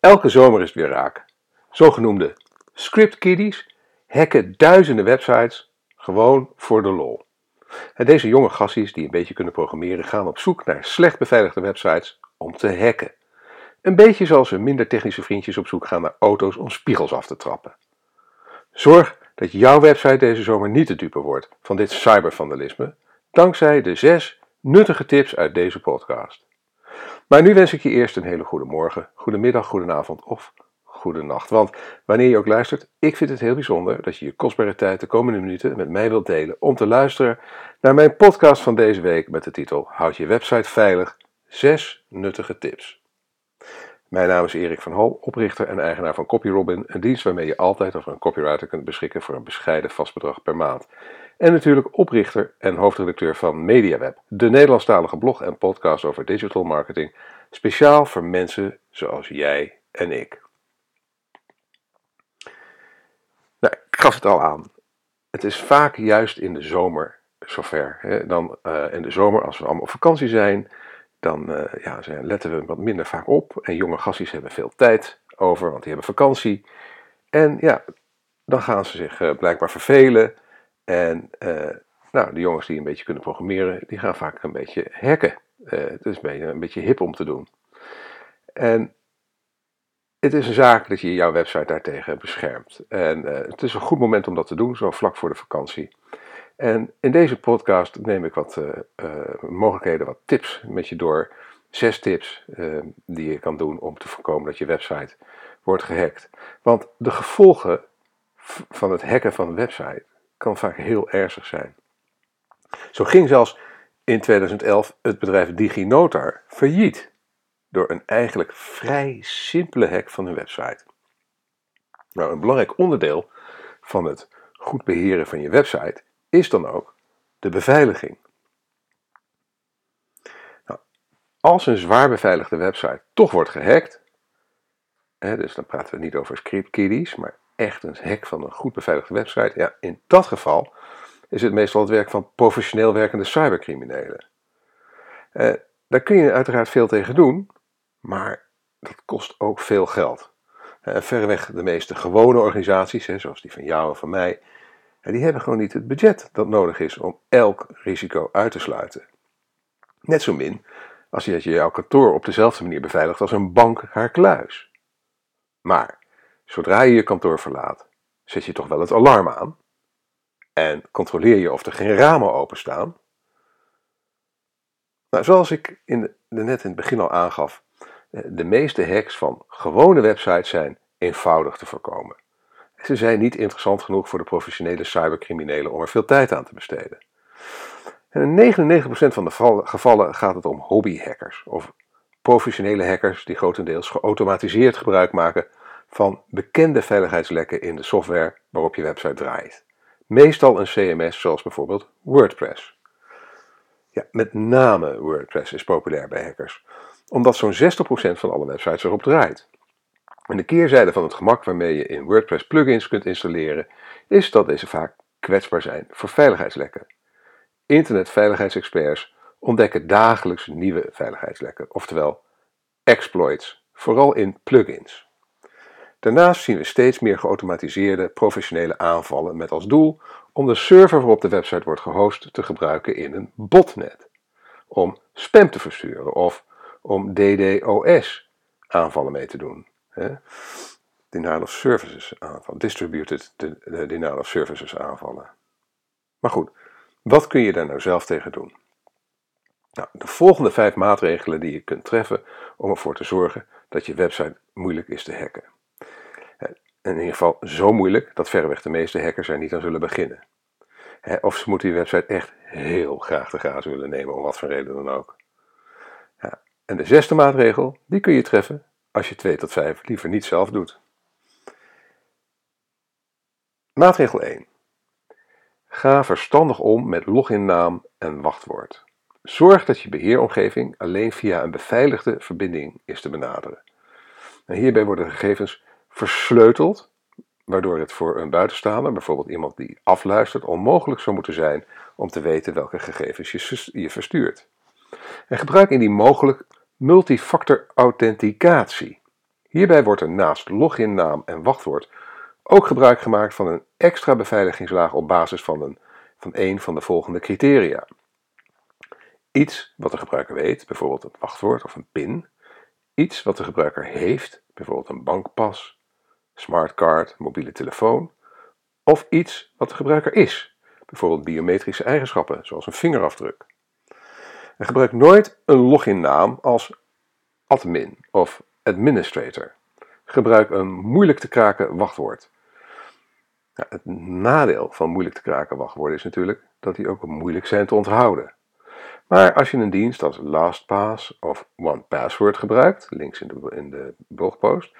Elke zomer is het weer raak. Zogenoemde script kiddies hacken duizenden websites gewoon voor de lol. En deze jonge gassies die een beetje kunnen programmeren gaan op zoek naar slecht beveiligde websites om te hacken. Een beetje zoals we minder technische vriendjes op zoek gaan naar auto's om spiegels af te trappen. Zorg dat jouw website deze zomer niet de dupe wordt van dit cybervandalisme, dankzij de zes nuttige tips uit deze podcast. Maar nu wens ik je eerst een hele goede morgen, goede middag, goede avond of goede nacht. Want wanneer je ook luistert, ik vind het heel bijzonder dat je je kostbare tijd de komende minuten met mij wilt delen om te luisteren naar mijn podcast van deze week met de titel Houd je website veilig, 6 nuttige tips. Mijn naam is Erik van Hal, oprichter en eigenaar van CopyRobin, een dienst waarmee je altijd over een copywriter kunt beschikken voor een bescheiden vast bedrag per maand. En natuurlijk oprichter en hoofdredacteur van MediaWeb, de Nederlandstalige blog en podcast over digital marketing, speciaal voor mensen zoals jij en ik. Nou, ik gaf het al aan. Het is vaak juist in de zomer zover. Hè? Dan uh, in de zomer, als we allemaal op vakantie zijn, dan uh, ja, letten we wat minder vaak op. En jonge gassies hebben veel tijd over, want die hebben vakantie. En ja, dan gaan ze zich uh, blijkbaar vervelen. En uh, nou, de jongens die een beetje kunnen programmeren, die gaan vaak een beetje hacken. het is een beetje, een beetje hip om te doen. En het is een zaak dat je jouw website daartegen beschermt. En het is een goed moment om dat te doen, zo vlak voor de vakantie. En in deze podcast neem ik wat uh, uh, mogelijkheden, wat tips met je door. Zes tips uh, die je kan doen om te voorkomen dat je website wordt gehackt. Want de gevolgen van het hacken van een website kan vaak heel ernstig zijn. Zo ging zelfs in 2011 het bedrijf DigiNotar failliet door een eigenlijk vrij simpele hack van hun website. Nou, een belangrijk onderdeel van het goed beheren van je website is dan ook de beveiliging. Nou, als een zwaar beveiligde website toch wordt gehackt, hè, dus dan praten we niet over script kiddies, maar echt een hack van een goed beveiligde website, ja, in dat geval is het meestal het werk van professioneel werkende cybercriminelen. Eh, daar kun je uiteraard veel tegen doen, maar dat kost ook veel geld. Eh, verreweg de meeste gewone organisaties, hè, zoals die van jou en van mij, en die hebben gewoon niet het budget dat nodig is om elk risico uit te sluiten. Net zo min als je jouw kantoor op dezelfde manier beveiligt als een bank haar kluis. Maar zodra je je kantoor verlaat, zet je toch wel het alarm aan en controleer je of er geen ramen openstaan. Nou, zoals ik in de, net in het begin al aangaf, eh, de meeste hacks van gewone websites zijn eenvoudig te voorkomen. Ze zijn niet interessant genoeg voor de professionele cybercriminelen om er veel tijd aan te besteden. En in 99% van de gevallen gaat het om hobbyhackers of professionele hackers die grotendeels geautomatiseerd gebruik maken van bekende veiligheidslekken in de software waarop je website draait. Meestal een CMS zoals bijvoorbeeld WordPress. Ja, met name WordPress is populair bij hackers, omdat zo'n 60% van alle websites erop draait. En de keerzijde van het gemak waarmee je in WordPress plugins kunt installeren, is dat deze vaak kwetsbaar zijn voor veiligheidslekken. Internetveiligheidsexperts ontdekken dagelijks nieuwe veiligheidslekken, oftewel exploits, vooral in plugins. Daarnaast zien we steeds meer geautomatiseerde professionele aanvallen met als doel om de server waarop de website wordt gehost te gebruiken in een botnet, om spam te versturen of om DDoS aanvallen mee te doen. Hè? Denial of services aanvallen. Distributed denial of services aanvallen. Maar goed, wat kun je daar nou zelf tegen doen? Nou, de volgende vijf maatregelen die je kunt treffen om ervoor te zorgen dat je website moeilijk is te hacken. In ieder geval zo moeilijk dat verreweg de meeste hackers er niet aan zullen beginnen. Of ze moeten die website echt heel graag te grazen willen nemen, om wat voor reden dan ook. Ja. En de zesde maatregel, die kun je treffen als je 2 tot 5 liever niet zelf doet. Maatregel 1. Ga verstandig om met loginnaam en wachtwoord. Zorg dat je beheeromgeving alleen via een beveiligde verbinding is te benaderen. En hierbij worden gegevens versleuteld, waardoor het voor een buitenstaander, bijvoorbeeld iemand die afluistert, onmogelijk zou moeten zijn om te weten welke gegevens je verstuurt. En gebruik indien mogelijk multifactor authenticatie. Hierbij wordt er naast loginnaam en wachtwoord ook gebruik gemaakt van een extra beveiligingslaag op basis van een van een van de volgende criteria. Iets wat de gebruiker weet, bijvoorbeeld het wachtwoord of een PIN. Iets wat de gebruiker heeft, bijvoorbeeld een bankpas, smartcard, mobiele telefoon. Of iets wat de gebruiker is, bijvoorbeeld biometrische eigenschappen, zoals een vingerafdruk. En gebruik nooit een loginnaam als admin of administrator. Gebruik een moeilijk te kraken wachtwoord. het nadeel van moeilijk te kraken wachtwoorden is natuurlijk dat die ook moeilijk zijn te onthouden. Maar als je een dienst als LastPass of OnePassword gebruikt, links in de, in de blogpost,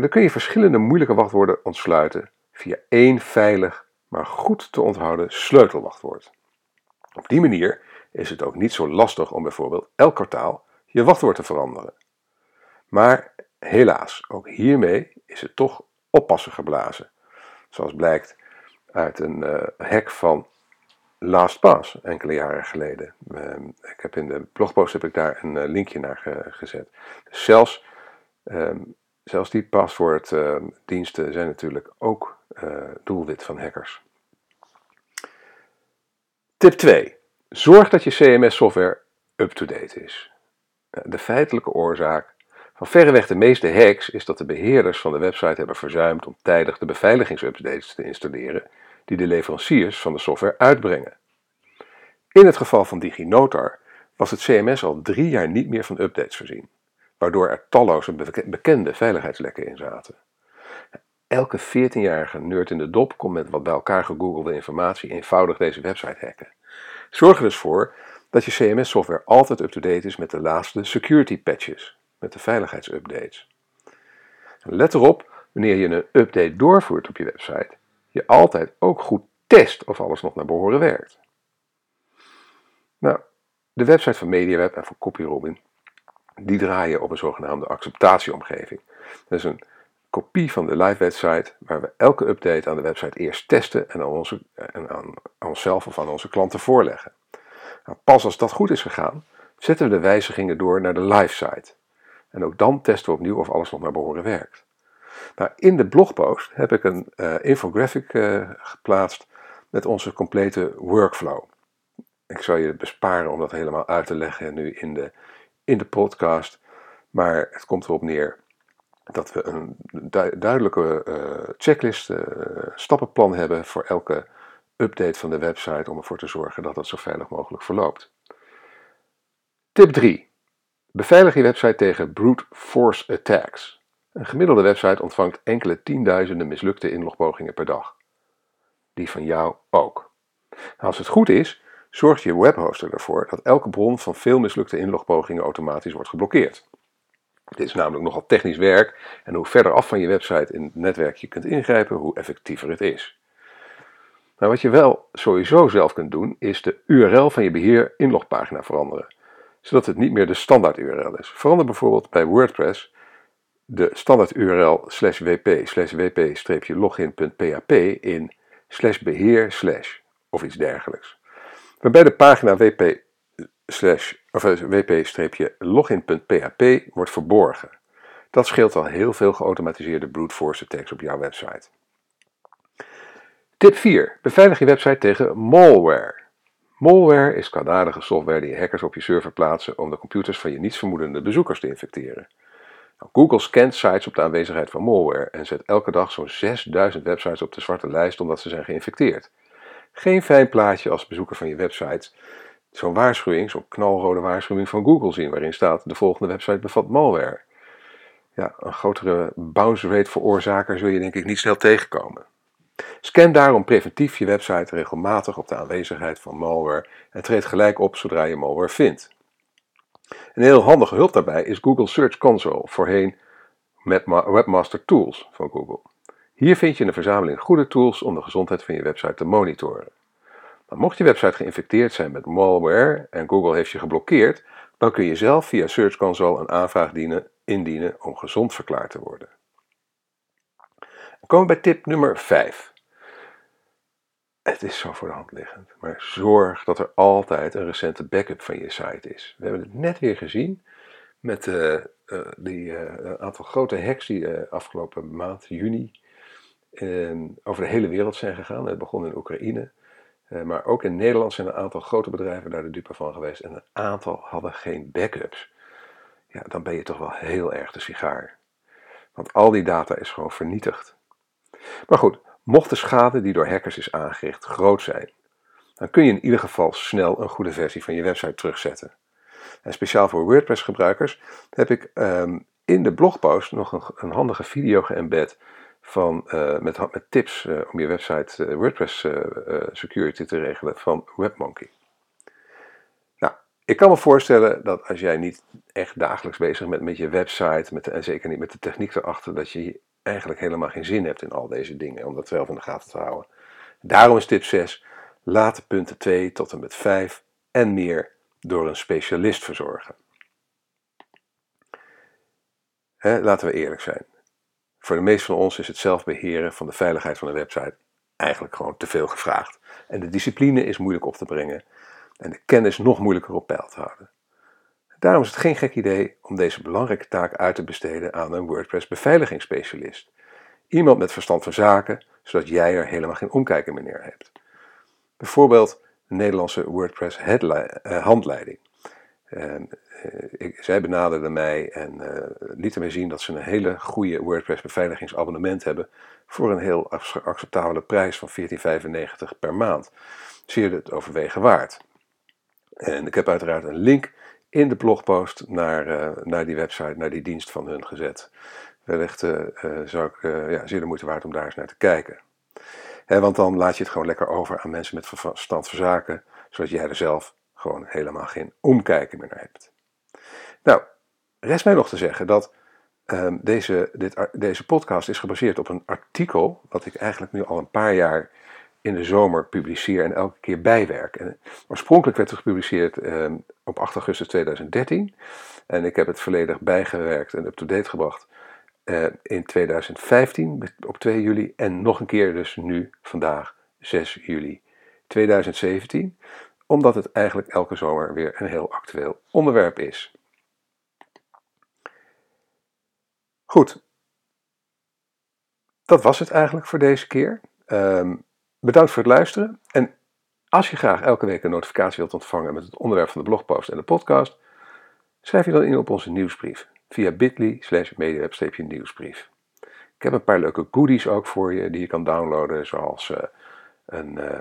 dan kun je verschillende moeilijke wachtwoorden ontsluiten via één veilig, maar goed te onthouden sleutelwachtwoord. Op die manier is het ook niet zo lastig om bijvoorbeeld elk kwartaal je wachtwoord te veranderen. Maar helaas, ook hiermee is het toch oppassen geblazen. Zoals blijkt uit een uh, hack van LastPass enkele jaren geleden. Ehm, ik heb in de blogpost heb ik daar een uh, linkje naar gezet. Dus zelfs, ehm, zelfs die paswoorddiensten zijn natuurlijk ook uh, doelwit van hackers. Tip 2. Zorg dat je CMS-software up-to-date is. De feitelijke oorzaak van verreweg de meeste hacks is dat de beheerders van de website hebben verzuimd om tijdig de beveiligingsupdates te installeren die de leveranciers van de software uitbrengen. In het geval van DigiNotar was het CMS al drie jaar niet meer van updates voorzien, waardoor er talloze bekende veiligheidslekken in zaten. Elke 14-jarige nerd in de dop kon met wat bij elkaar gegoogelde informatie eenvoudig deze website hacken. Zorg er dus voor dat je CMS-software altijd up-to-date is met de laatste security patches, met de veiligheidsupdates. Let erop, wanneer je een update doorvoert op je website, je altijd ook goed test of alles nog naar behoren werkt. Nou, de website van MediaWeb en van CopyRobin, die draaien op een zogenaamde acceptatieomgeving. Dat is een kopie van de live website waar we elke update aan de website eerst testen en aan, onze, en aan, onszelf of aan onze klanten voorleggen. Nou, pas als dat goed is gegaan, zetten we de wijzigingen door naar de live site. En ook dan testen we opnieuw of alles nog naar behoren werkt. Nou, in de blogpost heb ik een uh, infographic uh, geplaatst met onze complete workflow. Ik zal je besparen om dat helemaal uit te leggen nu in de, in de podcast. Maar het komt erop neer dat we een duidelijke uh, checklist, uh, stappenplan hebben voor elke update van de website om ervoor te zorgen dat dat zo veilig mogelijk verloopt. Tip 3. Beveilig je website tegen brute force attacks. Een gemiddelde website ontvangt enkele tienduizenden mislukte inlogpogingen per dag. Die van jou ook. als het goed is, zorgt je webhoster ervoor dat elke bron van veel mislukte inlogpogingen automatisch wordt geblokkeerd. Dit is namelijk nogal technisch werk en hoe verder af van je website in het netwerk je kunt ingrijpen, hoe effectiever het is. Nou, wat je wel sowieso zelf kunt doen, is de URL van je beheer inlogpagina veranderen, zodat het niet meer de standaard URL is. Verander bijvoorbeeld bij WordPress de standaard URL slash wp slash wp-login.php in slash beheer slash of iets dergelijks. Waarbij de pagina wp of eh, wp-login.php wordt verborgen. Dat scheelt al heel veel geautomatiseerde brute force attacks op jouw website. Tip 4. Beveilig je website tegen malware. Malware is kwaadaardige software die hackers op je server plaatsen om de computers van je nietsvermoedende bezoekers te infecteren. Nou, Google scant sites op de aanwezigheid van malware en zet elke dag zo'n 6000 websites op de zwarte lijst omdat ze zijn geïnfecteerd. Geen fijn plaatje als bezoeker van je website zo'n waarschuwing, zo'n knalrode waarschuwing van Google zien, waarin staat: de volgende website bevat malware. Ja, een grotere bounce rate veroorzaker zul je denk ik niet snel tegenkomen. Scan daarom preventief je website regelmatig op de aanwezigheid van malware en treed gelijk op zodra je malware vindt. Een heel handige hulp daarbij is Google Search Console, voorheen Webmaster Tools van Google. Hier vind je een verzameling goede tools om de gezondheid van je website te monitoren mocht je website geïnfecteerd zijn met malware en Google heeft je geblokkeerd, dan kun je zelf via Search Console een aanvraag dienen, indienen om gezond verklaard te worden. Dan komen we bij tip nummer 5. Het is zo voor de hand liggend, maar zorg dat er altijd een recente backup van je site is. We hebben het net weer gezien met de die, een aantal grote hacks die afgelopen maand, juni, over de hele wereld zijn gegaan. Het begon in Oekraïne. maar ook in Nederland zijn een aantal grote bedrijven daar de dupe van geweest. En een aantal hadden geen backups. Ja, dan ben je toch wel heel erg de sigaar. Want al die data is gewoon vernietigd. Maar goed, mocht de schade die door hackers is aangericht groot zijn, dan kun je in ieder geval snel een goede versie van je website terugzetten. En speciaal voor WordPress gebruikers heb ik ehm, in de blogpost nog een, een handige video geëmbed van, uh, met, met, tips uh, om je website uh, WordPress security te regelen van WebMonkey. Nou, ik kan me voorstellen dat als jij niet echt dagelijks bezig bent met je website, met en zeker niet met de techniek erachter, dat je eigenlijk helemaal geen zin hebt in al deze dingen, om dat zelf in de gaten te houden. Daarom is tip 6, laat de punten 2 tot en met 5 en meer door een specialist verzorgen. laten we eerlijk zijn. Voor de meeste van ons is het zelfbeheren van de veiligheid van een website eigenlijk gewoon te veel gevraagd. En de discipline is moeilijk op te brengen en de kennis nog moeilijker op peil te houden. Daarom is het geen gek idee om deze belangrijke taak uit te besteden aan een WordPress beveiligingsspecialist. Iemand met verstand van zaken, zodat jij er helemaal geen omkijken meer hebt. Bijvoorbeeld de Nederlandse WordPress eh, handleiding. En, uh, ik, zij benaderde mij en uh, lieten mij zien dat ze een hele goede WordPress beveiligingsabonnement hebben voor een heel acceptabele prijs van 14,95 per maand. Zeer het overwegen waard. En ik heb uiteraard een link in de blogpost naar, uh, naar die website, naar die dienst van hun gezet. Wellicht uh, zou ik ja, zeer de moeite waard om daar eens naar te kijken. want dan laat je het gewoon lekker over aan mensen met verstand van zaken, zodat jij er zelf gewoon helemaal geen omkijken meer naar hebt. Nou, rest mij nog te zeggen dat uh, deze, dit, deze podcast is gebaseerd op een artikel, wat ik eigenlijk nu al een paar jaar in de zomer publiceer en elke keer bijwerk. En oorspronkelijk werd het gepubliceerd eh, op 8 augustus 2013. En ik heb het volledig bijgewerkt en up-to-date gebracht eh, in 2015 op 2 juli. En nog een keer dus nu, vandaag, 6 juli 2017. Omdat het eigenlijk elke zomer weer een heel actueel onderwerp is. Goed. Dat was het eigenlijk voor deze keer. Um, Bedankt voor het luisteren. En als je graag elke week een notificatie wilt ontvangen met het onderwerp van de blogpost en de podcast, schrijf je dan in op onze nieuwsbrief via bit.ly slash nieuwsbrief. Ik heb een paar leuke goodies ook voor je die je kan downloaden, zoals uh, een, uh,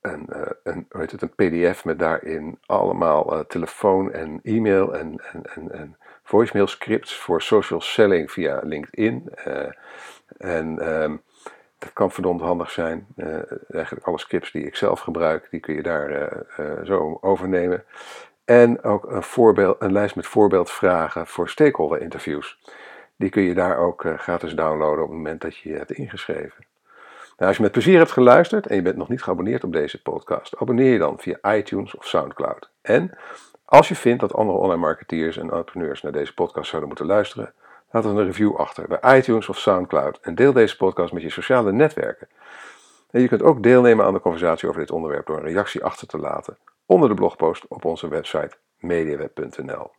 een, een, hoe heet het, een pdf met daarin allemaal telefoon en e-mail en, en, en, en voicemail scripts voor social selling via LinkedIn. en um, dat kan verdomd handig zijn. Eigenlijk alle scripts die ik zelf gebruik, die kun je daar zo overnemen. En ook een, voorbeeld, een lijst met voorbeeldvragen voor stakeholder interviews. Die kun je daar ook gratis downloaden op het moment dat je je hebt ingeschreven. Nou, als je met plezier hebt geluisterd en je bent nog niet geabonneerd op deze podcast, abonneer je dan via iTunes of SoundCloud. En als je vindt dat andere online marketeers en entrepreneurs naar deze podcast zouden moeten luisteren, Laat een review achter bij iTunes of SoundCloud en deel deze podcast met je sociale netwerken. En je kunt ook deelnemen aan de conversatie over dit onderwerp door een reactie achter te laten onder de blogpost op onze website mediaweb.nl.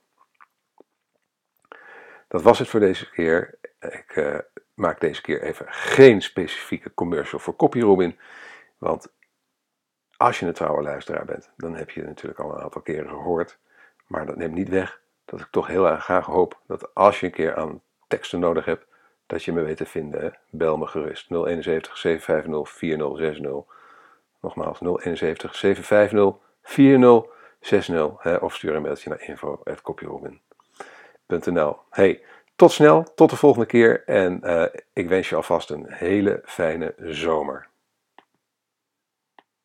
Dat was het voor deze keer. Ik uh, maak deze keer even geen specifieke commercial voor CopyRobin, want als je een trouwe luisteraar bent, dan heb je het natuurlijk al een aantal keren gehoord. Maar dat neemt niet weg dat ik toch heel erg graag hoop dat als je een keer aan teksten nodig hebt, dat je me weet te vinden. Bel me gerust. 071 750 4060. Nogmaals 071 750 4060. Hè, of stuur een mailtje naar info.copyrobin.nl Hey, tot snel, tot de volgende keer en uh, ik wens je alvast een hele fijne zomer.